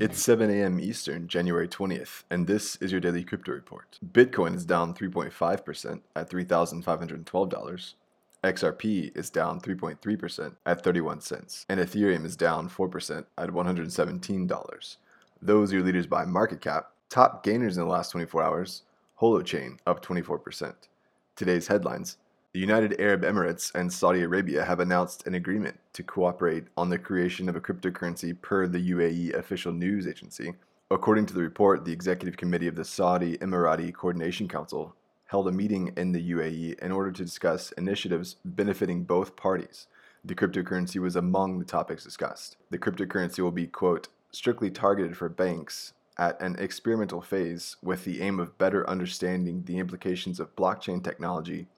It's 7 a.m. Eastern, January 20th, and this is your daily crypto report. Bitcoin is down 3.5% at $3,512. XRP is down 3.3% at 31 cents, and Ethereum is down 4% at $117. Those are your leaders by market cap. Top gainers in the last 24 hours Holochain up 24%. Today's headlines the United Arab Emirates and Saudi Arabia have announced an agreement to cooperate on the creation of a cryptocurrency per the UAE official news agency. According to the report, the executive committee of the Saudi Emirati Coordination Council held a meeting in the UAE in order to discuss initiatives benefiting both parties. The cryptocurrency was among the topics discussed. The cryptocurrency will be, quote, strictly targeted for banks at an experimental phase with the aim of better understanding the implications of blockchain technology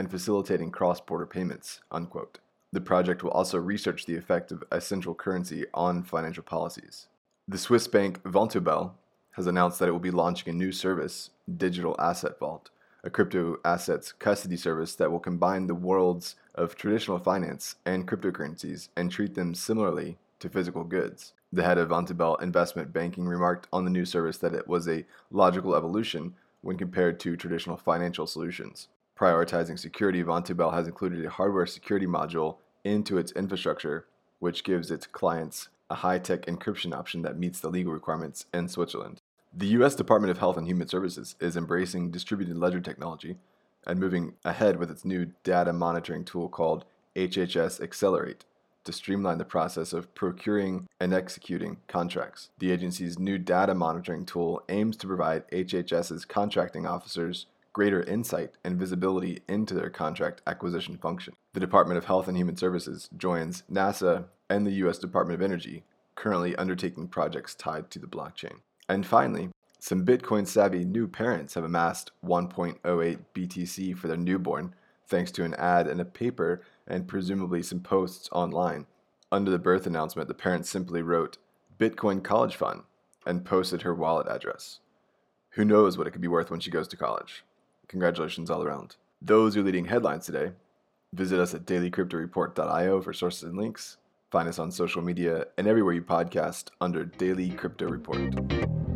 and facilitating cross border payments. Unquote. The project will also research the effect of a central currency on financial policies. The Swiss bank Vontobel has announced that it will be launching a new service, Digital Asset Vault, a crypto assets custody service that will combine the worlds of traditional finance and cryptocurrencies and treat them similarly to physical goods. The head of Vontobel Investment Banking remarked on the new service that it was a logical evolution when compared to traditional financial solutions. Prioritizing security, Vontobel has included a hardware security module into its infrastructure, which gives its clients a high tech encryption option that meets the legal requirements in Switzerland. The U.S. Department of Health and Human Services is embracing distributed ledger technology and moving ahead with its new data monitoring tool called HHS Accelerate to streamline the process of procuring and executing contracts. The agency's new data monitoring tool aims to provide HHS's contracting officers greater insight and visibility into their contract acquisition function. The Department of Health and Human Services joins NASA and the U.S. Department of Energy, currently undertaking projects tied to the blockchain. And finally, some Bitcoin savvy new parents have amassed 1.08 BTC for their newborn thanks to an ad in a paper and presumably some posts online. Under the birth announcement, the parent simply wrote Bitcoin College Fund and posted her wallet address. Who knows what it could be worth when she goes to college? Congratulations all around. Those are leading headlines today. Visit us at dailycryptoreport.io for sources and links. Find us on social media and everywhere you podcast under Daily Crypto Report.